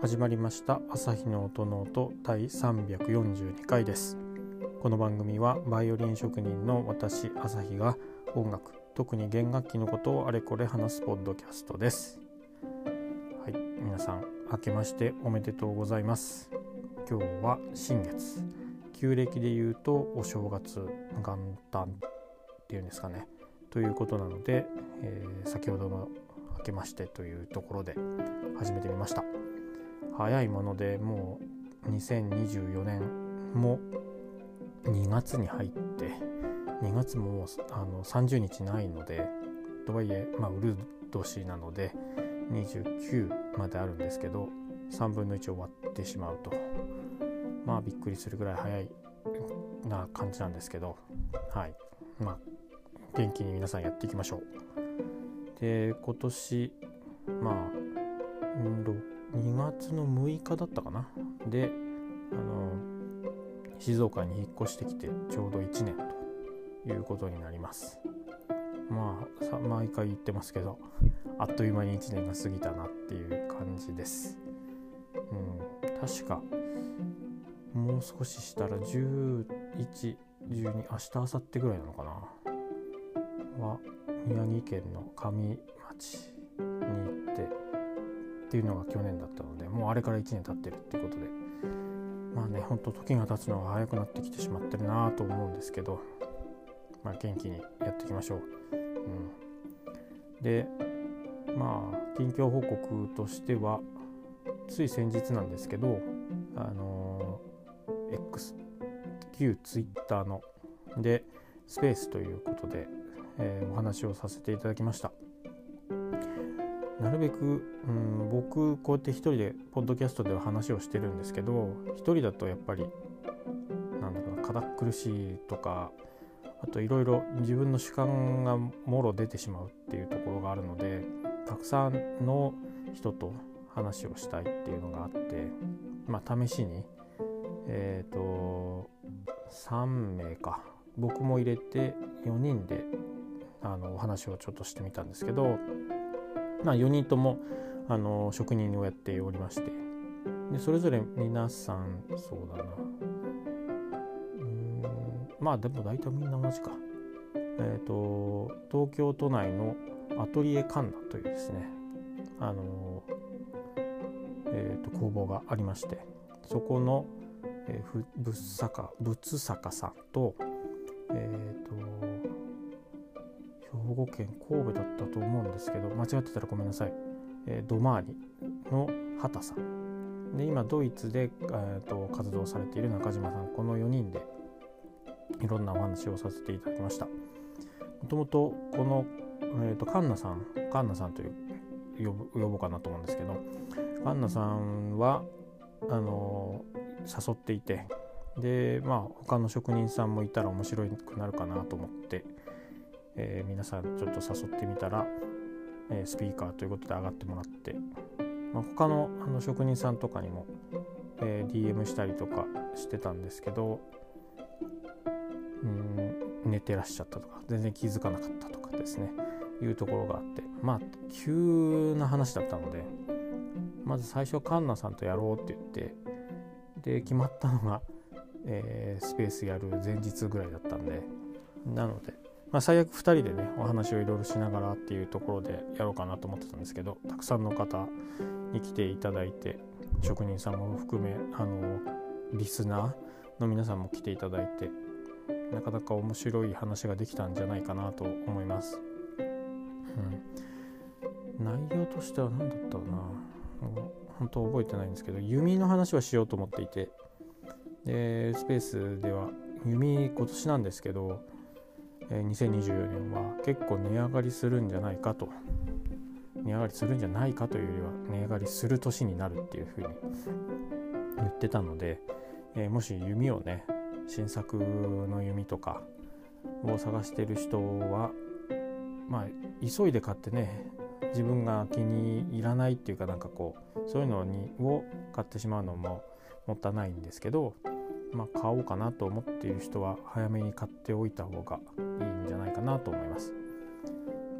始まりました朝日の音の音第342回です。この番組はバイオリン職人の私朝日が音楽特に弦楽器のことをあれこれ話すポッドキャストです。はい皆さん明けましておめでとうございます。今日は新月。旧暦で言うとお正月元旦っていうんですかね。ということなので、えー、先ほどの明けましてというところで始めてみました。早いものでもう2024年も2月に入って2月ももうあの30日ないのでとはいえ、まあ、ウル年なので29まであるんですけど3分の1終わってしまうと。まあびっくりするぐらい早いな感じなんですけどはい。まあ元気に皆さんやっていきましょう。で今年まあ2月の6日だったかな。であの静岡に引っ越してきてちょうど1年ということになります。まあさ毎回言ってますけどあっという間に1年が過ぎたなっていう感じです。うん確かもう少ししたら1112明日明後日ぐらいなのかな。は宮城県の上町に行ってっていうのが去年だったのでもうあれから1年経ってるっていうことでまあねほんと時が経つのが早くなってきてしまってるなと思うんですけどまあ元気にやっていきましょう。うん、でまあ近況報告としてはつい先日なんですけどあの X 旧 Twitter のでスペースということで、えー、お話をさせていただきました。なるべく、うん、僕こうやって一人でポッドキャストでは話をしてるんですけど一人だとやっぱりなんだろうな堅苦しいとかあといろいろ自分の主観がもろ出てしまうっていうところがあるのでたくさんの人と話をしたいっていうのがあってまあ試しにえっ、ー、と3名か僕も入れて4人であのお話をちょっとしてみたんですけどまあ、4人ともあの職人をやっておりましてでそれぞれ皆さんそうだな。うんまあでも大体みんな同じか。えっ、ー、と東京都内のアトリエカンナというですねあのえーと、工房がありましてそこの、えー、仏坂仏坂さんとえ、庫県神戸だったと思うんですけど間違ってたらごめんなさい、えー、ドマーニの畑さん。で今ドイツで、えーと、活動されている中島さん。この4人でいろんなお話をさせていただきました。もともとこの、えーと、カンナさんカンナさんという呼ぶ呼ぼうかなと思うんですけどカンナさんはあの誘っていてでまあ他の職人さんもいたら面白くなるかなと思ってえー、皆さんちょっと誘ってみたら、えー、スピーカーということで上がってもらって、まあ、他のあの職人さんとかにも、えー、DM したりとかしてたんですけどうん寝てらっしゃったとか全然気づかなかったとかですね。いうところがあってまあ急な話だったのでまず最初カンナさんとやろうって言ってで決まったのが、えー、スペースやる前日ぐらいだったんでなのでまあ、最悪2人でねお話をいろいろしながらっていうところでやろうかなと思ってたんですけどたくさんの方に来ていただいて職人さんも含めあのリスナーの皆さんも来ていただいてなかなか面白い話ができたんじゃないかなと思います。うん、内容としては何だったかな本当覚えてないんですけど弓の話はしようと思っていてでスペースでは弓今年なんですけど2024年は結構値上がりするんじゃないかと。値上がりするんじゃないかというよりは値上がりする年になるっていうふうに言ってたので、えー、もし弓をね新作の弓とかを探してる人はまあ急いで買ってね自分が気に入らないっていうかなんかこうそういうのにを買ってしまうのももったいないんですけどまあ、買おうかなと思っている人は早めに買っておいた方がいいんじゃないかなと思います。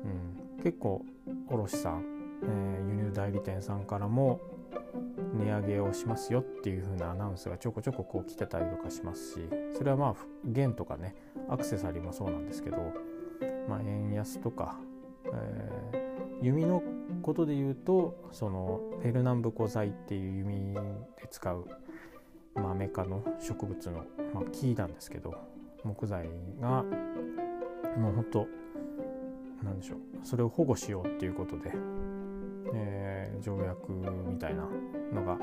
うん、結構卸さん、えー、輸入代理店さんからも値上げをしますよっていう風なアナウンスがちょこちょここう来てたりとかしますしそれはまあ弦とかねアクセサリーもそうなんですけど、まあ、円安とか、えー、弓のことで言うとそのフェルナンブコ材っていう弓で使うマメ科の植物の、まあ、木なんですけど木材がもうほんと何でしょうそれを保護しようっていうことで、えー、条約みたいなのが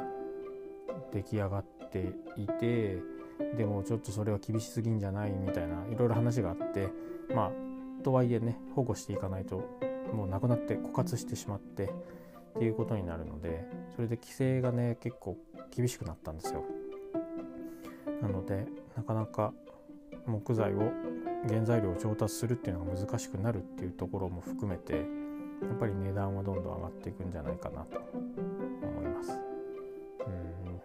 出来上がっていてでもちょっとそれは厳しすぎんじゃないみたいないろいろ話があってまあとはいえね保護していかないともうなくなって枯渇してしまってっていうことになるのでそれで規制がね結構厳しくなったんですよ。なのでなかなか木材を原材料を調達するっていうのが難しくなるっていうところも含めてやっぱり値段はどんどん上がっていくんじゃないかなと思います。うん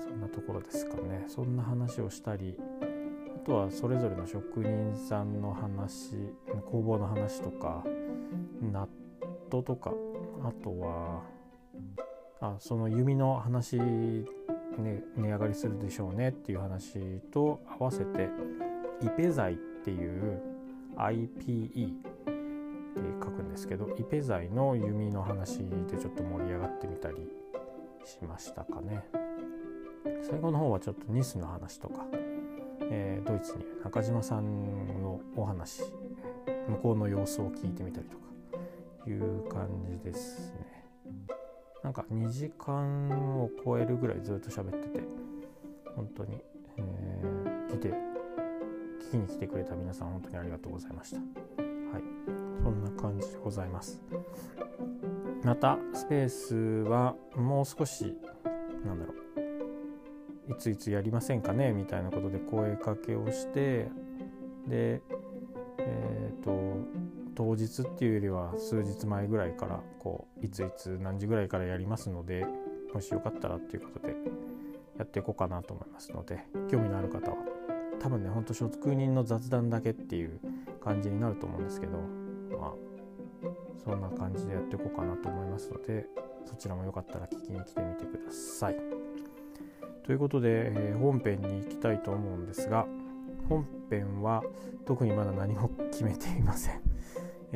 そんなところですかね。そんな話をしたりあとはそれぞれの職人さんの話工房の話とかナットとかあとはあその弓の話ね、値上がりするでしょうねっていう話と合わせてイペ材っていう IPE って書くんですけどイペ材の弓の話でちょっと盛り上がってみたりしましたかね。最後の方はちょっとニスの話とか、えー、ドイツに中島さんのお話向こうの様子を聞いてみたりとかいう感じですね。なんか2時間を超えるぐらいずっと喋ってて本当に、えー、来て聞きに来てくれた皆さん本当にありがとうございました。はい。そんな感じでございます。またスペースはもう少しなんだろう。いついつやりませんかね？みたいなことで声かけをしてでえっ、ー、と当日っていうよりは数日前ぐらいからこういついつ何時ぐらいからやりますのでもしよかったらっていうことでやっていこうかなと思いますので興味のある方は多分ねほんと職人の雑談だけっていう感じになると思うんですけどまあそんな感じでやっていこうかなと思いますのでそちらもよかったら聞きに来てみてください。ということで、えー、本編に行きたいと思うんですが本編は特にまだ何も決めていません。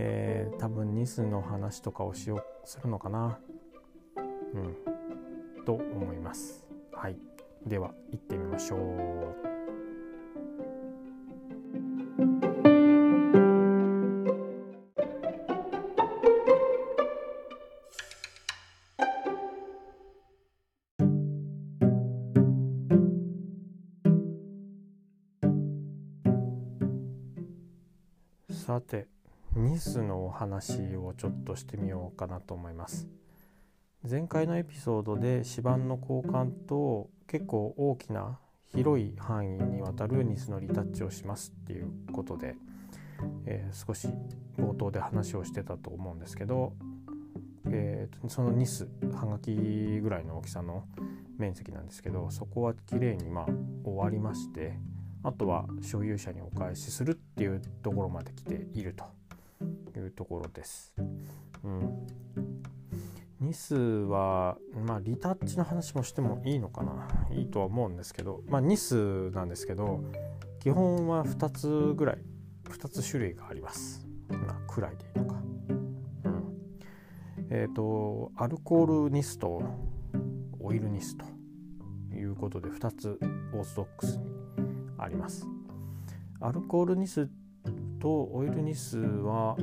えー、多分ニスの話とかをしようするのかな。うん。と思います。はい。では行ってみましょう。さてニスのお話をちょっとしてみようかなと思います。前回のエピソードで指板の交換と結構大きな広い範囲にわたるニスのリタッチをしますっていうことで、えー、少し冒頭で話をしてたと思うんですけど、えー、そのニスはがきぐらいの大きさの面積なんですけどそこは綺麗にまあ終わりましてあとは所有者にお返しするっていうところまで来ていると。いうところです。うん、ニスは、まあ、リタッチの話もしてもいいのかないいとは思うんですけど、まあ、ニスなんですけど基本は2つぐらい2つ種類があります。まあ、くらいでいいのか。うん、えっ、ー、とアルコールニスとオイルニスということで2つオーソドックスにあります。アルコールニスとオイルニスは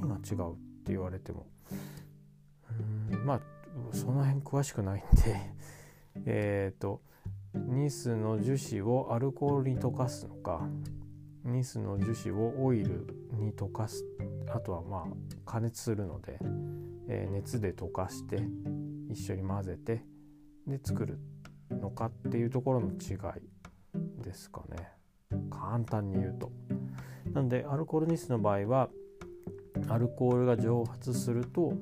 何が違うって言われても。うんまあその辺詳しくないんで。えっとニスの樹脂をアルコールに溶かすのか。ニスの樹脂をオイルに溶かす。あとはまあ加熱するので、えー、熱で溶かして一緒に混ぜてで作るのかっていうところの違いですかね。簡単に言うと。なのでアルコールニスの場合はアルコールが蒸発すると、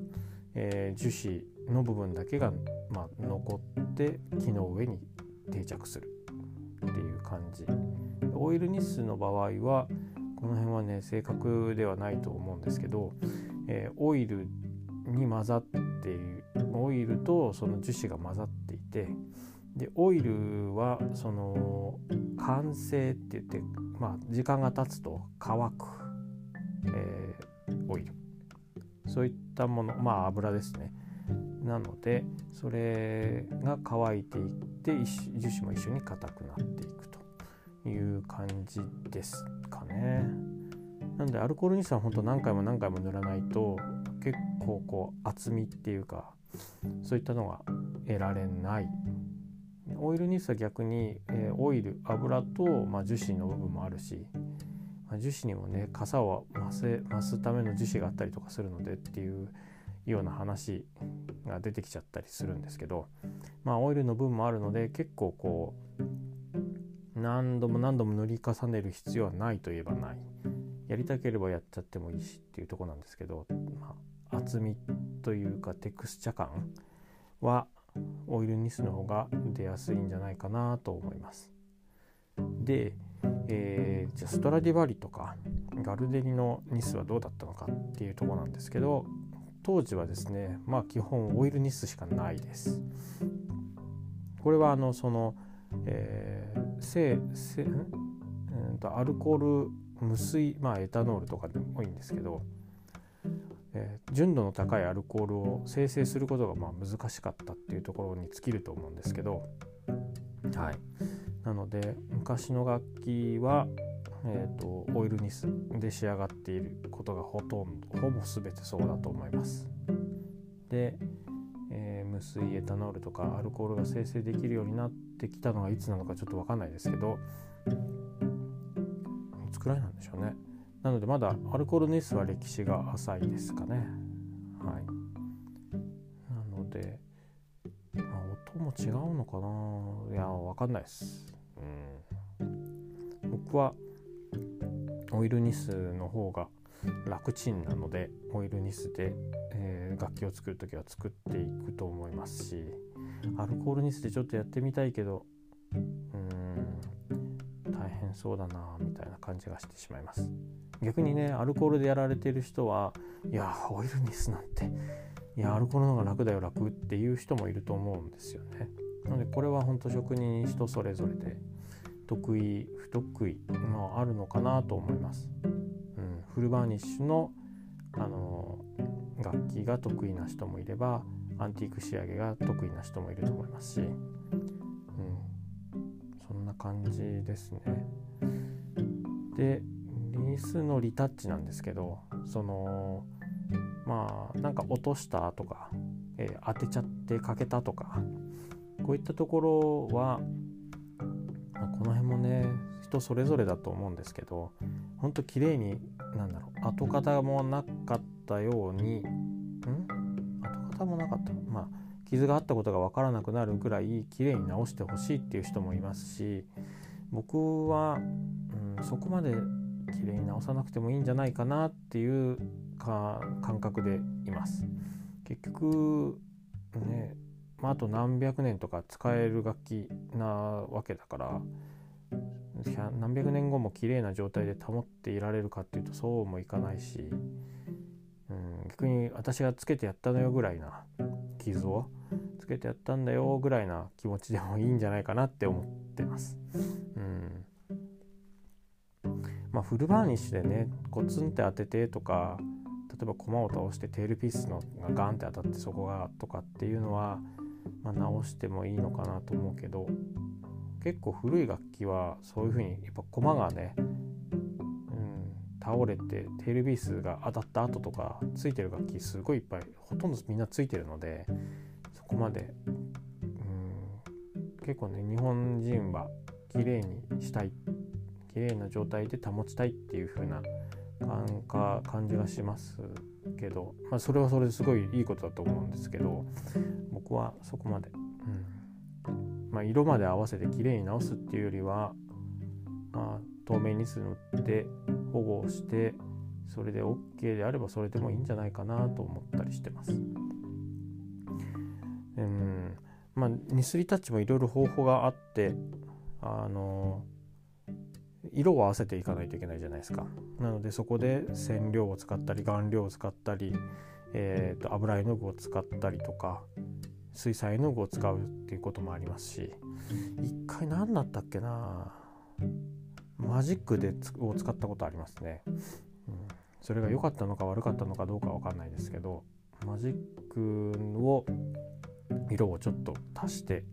えー、樹脂の部分だけが、まあ、残って木の上に定着する。っていう感じ。オイルニスの場合はこの辺はね正確ではないと思うんですけど、えー、オイルに混ざっている。オイルとその樹脂が混ざっていてでオイルはその完成って言って、まあ、時間が経つと乾く、え、そういったものまあ油ですねなのでそれが乾いていって樹脂も一緒に硬くなっていくという感じですかね。なのでアルコールニスは本当何回も何回も塗らないと結構こう厚みっていうかそういったのが得られないオイルニスは逆に、えー、オイル油と、まあ、樹脂の部分もあるし、まあ、樹脂にもね傘を増せ増すための樹脂があったりとかするのでっていうような話が出てきちゃったりするんですけどまあオイルの分もあるので結構こう何度も何度も塗り重ねる必要はないといえばないやりたければやっちゃってもいいしっていうとこなんですけど、まあ、厚みというかテクスチャ感はオイルニスの方が出やすいんじゃないかなと思います。で、えー、じゃあストラディバリとかガルデリのニスはどうだったのかっていうとこなんですけど当時はですねまあ基本オイルニスしかないです。これはあのその、えー、せせんとアルコール無水まあエタノールとかでもいいんですけどえー、純度の高いアルコールを生成することがまあ難しかったっていうところに尽きると思うんですけど、はい、なので昔の楽器は、えーと、オイルニスで仕上がっていることがほとんどほぼ全てそうだと思います。で、えー、無水エタノールとかアルコールが生成できるようになってきたのがいつなのかちょっと分かんないですけどいつくらいなんでしょうね。なのでまだアルコールニスは歴史が浅いですかね。はい。なので、まあ、音も違うのかないや、わかんないです。僕はオイルニスの方が楽ちんなのでオイルニスで、えー、楽器を作る時は作っていくと思いますしアルコールニスでちょっとやってみたいけどうん大変そうだなみたいな感じがしてしまいます。逆にねアルコールでやられてる人はいやオイルニスなんていやアルコールの方が楽だよ楽っていう人もいると思うんですよね。なのでこれは本当職人人それぞれで得意不得意まあるのかなと思います。うん、フルバーニッシュのあの楽器が得意な人もいればアンティーク仕上げが得意な人もいると思いますし、うん、そんな感じですね。でニスのリタッチなんですけどそのまあなんか落としたとか、えー、当てちゃって欠けたとかこういったところは、まあ、この辺もね人それぞれだと思うんですけどほんと綺麗になんだろう跡形もなかったようにん？跡形もなかった？まあ傷があったことが分からなくなるぐらい綺麗に直してほしいっていう人もいますし僕は、うん、そこまで綺麗に直さなくてもいいんじゃないかなっていうか感覚でいます。結局ね、まあ、あと何百年とか使える楽器なわけだから何百年後も綺麗な状態で保っていられるかっていうとそうもいかないし、うん、逆に私がつけてやったのよぐらいな傷をつけてやったんだよぐらいな気持ちでもいいんじゃないかなって思ってます。うんまあ、フルバーニッシュでねコツンって当ててとか例えば駒を倒してテールピースのがガンって当たってそこがとかっていうのは、まあ、直してもいいのかなと思うけど結構古い楽器はそういう風にやっぱ駒がね、うん、倒れてテールピースが当たった後とかついてる楽器すごいいっぱいほとんどみんなついてるのでそこまで、うん、結構ね日本人は綺麗にしたい綺麗な状態で保ちたいっていう風な感感じがしますけど、まあ、それはそれですごいいいことだと思うんですけど僕はそこまで、うん。まあ、色まで合わせて綺麗に直すっていうよりは、まあ、透明にするって保護をしてそれで OK であればそれでもいいんじゃないかなと思ったりしてます。うん。まあニスリタッチもいろいろ方法があってあの色を合わせていかないといけないじゃないですか。なのでそこで染料を使ったり顔料を使ったり、えーと、油絵の具を使ったりとか水彩の具を使うっていうこともありますし一回何だったっけなマジックでを使ったことありますね、うん、それが良かったのか悪かったのかどうか分かんないですけどマジックを色をちょっと足して、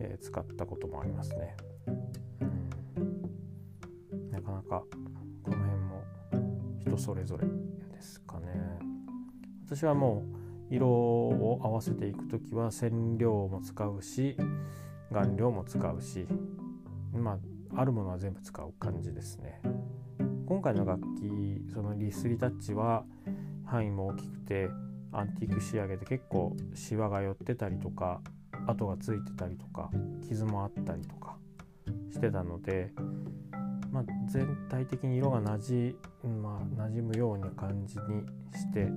えー、使ったこともありますね。うんなかなかこの辺も人それぞれですかね。私はもう色を合わせていく時は染料も使うし顔料も使うしまああるものは全部使う感じですね。今回の楽器そのリスリタッチは範囲も大きくてアンティーク仕上げで結構シワが寄ってたりとか跡がついてたりとか傷もあったりとかしてたので、まあ、全体的に色がなじ、まあ、馴染むような感じにして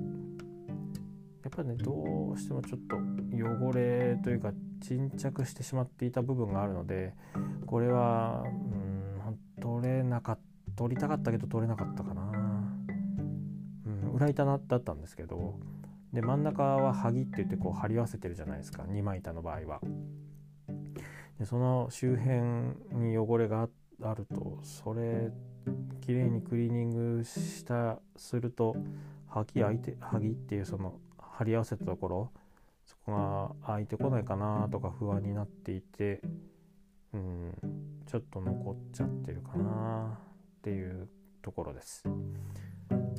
やっぱりねどうしてもちょっと汚れというか沈着してしまっていた部分があるのでこれはうん取れなかった取りたかったけど取れなかったかな、うん、裏板だったんですけどで真ん中は萩って言ってこう貼り合わせてるじゃないですか二枚板の場合は。でその周辺に汚れがあるとそれきれいにクリーニングしたすると萩開いて萩っていうその貼り合わせたところそこが開いてこないかなとか不安になっていてうんちょっと残っちゃってるかなっていうところです。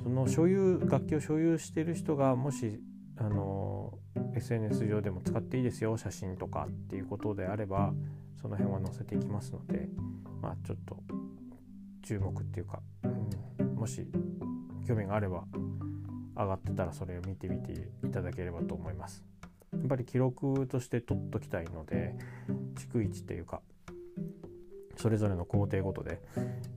その所有楽器を所有してる人がもしあの SNS 上でも使っていいですよ写真とかっていうことであればその辺は載せていきますのでまあちょっと注目っていうか、うん、もし興味があれば上がってたらそれを見てみていただければと思います。やっぱり記録として取っときたいので逐一っていうかそれぞれの工程ごとで、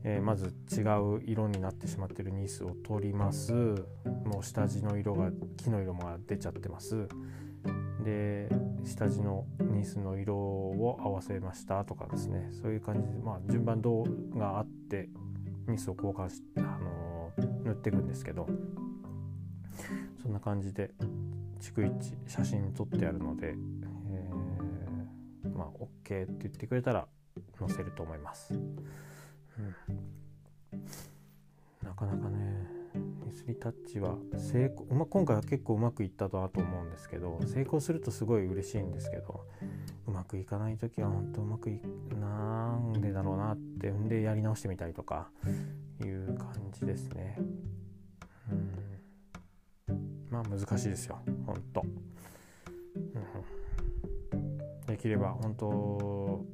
えー、まず違う色になってしまってるニスを取ります。もう下地の色が木の色も出ちゃってます。で下地のニスの色を合わせましたとかですね。そういう感じで、まあ、順番どうがあってニスを交換し、あのー、塗っていくんですけどそんな感じで逐一写真撮ってあるので、えー、まあ OK って言ってくれたら載せると思います。うん、なかなかねミスリタッチは成功、まあ、今回は結構うまくいったとはと思うんですけど成功するとすごい嬉しいんですけどうまくいかない時は本当うまくいなんでだろうなってんでやり直してみたりとかいう感じですね。まあ難しいですよ。本当、うん、できれば本当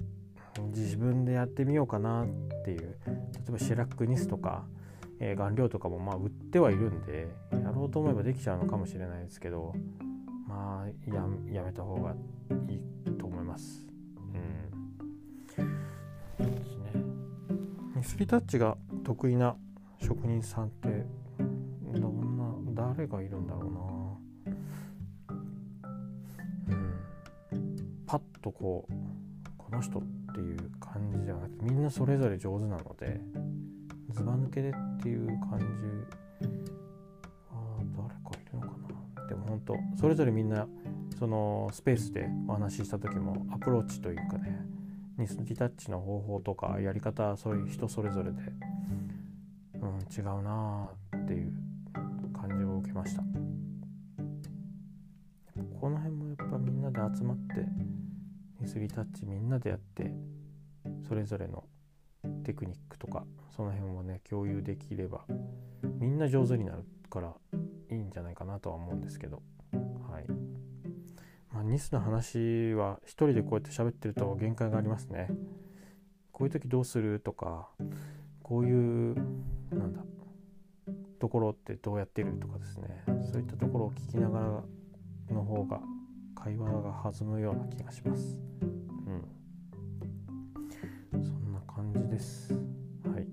自分でやってみようかなっていう。例えばシェラックニスとか、えー、顔料とかもまあ売ってはいるんでやろうと思えばできちゃうのかもしれないですけどまあややめた方がいいと思います。うん、ミスリタッチが得意な職人さんって誰がいるんだろうな。うん、パッとこうこの人っていう感じではなくてみんなそれぞれ上手なのでずば抜けでっていう感じあ誰かいるのかなでも本当それぞれみんなそのスペースでお話しした時もアプローチというかねニスリタッチの方法とかやり方そういう人それぞれで、うん、違うなあっていう集まってミスリタッチみんなでやってそれぞれのテクニックとかその辺をね共有できればみんな上手になるからいいんじゃないかなとは思うんですけど。はい。まあニスの話は一人でこうやって喋ってると限界がありますね。こういう時どうするとかこういうなんだところってどうやってるとかですね。そういったところを聞きながらの方が会話が弾むような気がします。うん。そんな感じです。はい。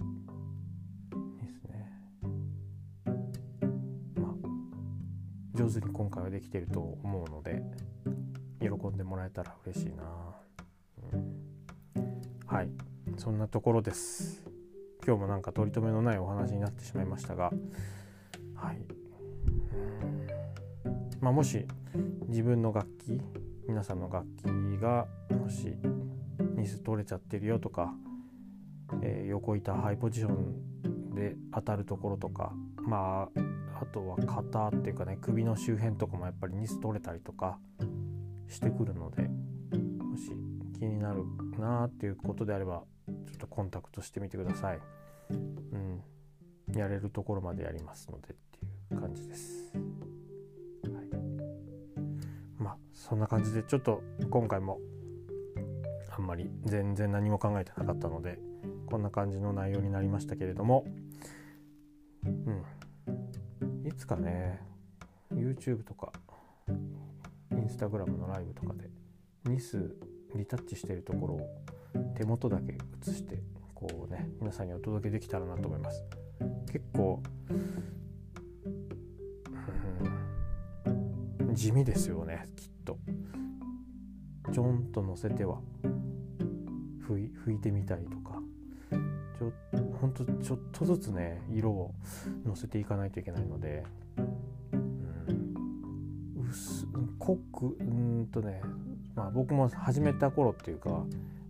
ですね。まあ、上手に今回はできてると思うので、喜んでもらえたら嬉しいな、うん、はいそんなところです今日もなんか取り留めのないお話になってしまいましたがはいまあ、もし自分の楽器皆さんの楽器がもしニス取れちゃってるよとか、えー、横板ハイポジションで当たるところとかまああとは肩っていうかね首の周辺とかもやっぱりニス取れたりとかしてくるのでもし気になるなっていうことであればちょっとコンタクトしてみてください。うん、やれるところまでやりますのでっていう感じです。そんな感じでちょっと今回もあんまり全然何も考えてなかったのでこんな感じの内容になりましたけれども、うん、いつかね YouTube とか Instagram のライブとかでニスリタッチしてるところを手元だけ映してこうね皆さんにお届けできたらなと思います。結構、うん、地味ですよねきっちょんと乗せては拭いてみたりとか。ちょほんとちょっとずつね色をのせていかないといけないので、うん、薄濃くうんとねまあ僕も始めた頃っていうか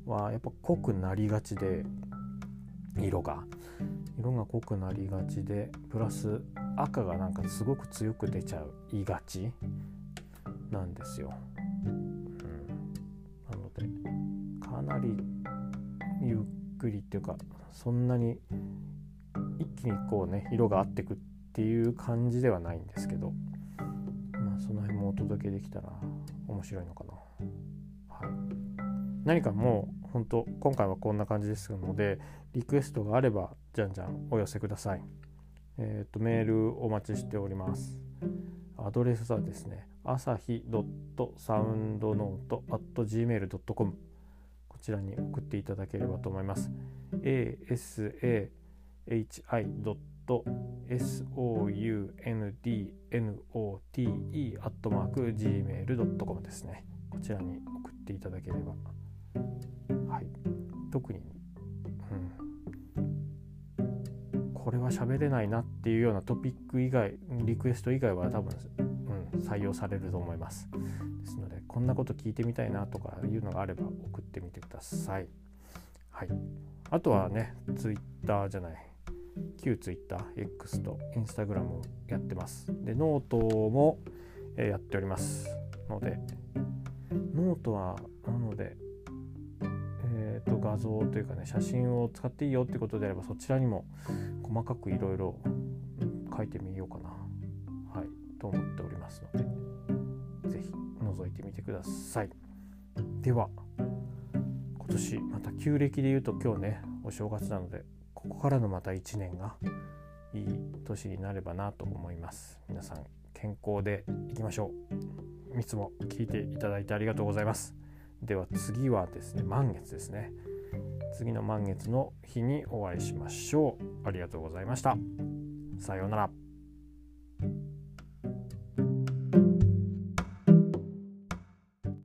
はやっぱ濃くなりがちで色が。色が濃くなりがちでプラス赤がなんかすごく強く出ちゃういがちなんですよ。りゆっくりっていうかそんなに一気にこうね色が合ってくっていう感じではないんですけどまあその辺もお届けできたら面白いのかな。はい、何かもう本当今回はこんな感じですのでリクエストがあればじゃんじゃんお寄せください。えっ、ー、とメールお待ちしております。アドレスはですね朝日 .soundnote.gmail.com こちらに送っていただければと思います。asahi.soundnote.gmail.com ですね。こちらに送っていただければ。はい。特に、うん。これは喋れないなっていうようなトピック以外、リクエスト以外は多分、採用されると思います。ですので、こんなこと聞いてみたいなとかいうのがあれば送ってみてください。はい。あとはね、Twitter じゃない、旧 Twitter、X と Instagram やってます。で、ノートも、やっておりますので、ノートは、なので、えー、と画像というかね、写真を使っていいよってことであれば、そちらにも細かくいろいろ書いてみようかな、と思っておりますので、是非覗いてみてください。では、今年また旧暦で言うと今日ねお正月なのでここからのまた1年がいい年になればなと思います。皆さん健康でいきましょう。いつも聞いていただいてありがとうございます。では次はですね満月ですね。次の満月の日にお会いしましょう。ありがとうございました。さようなら。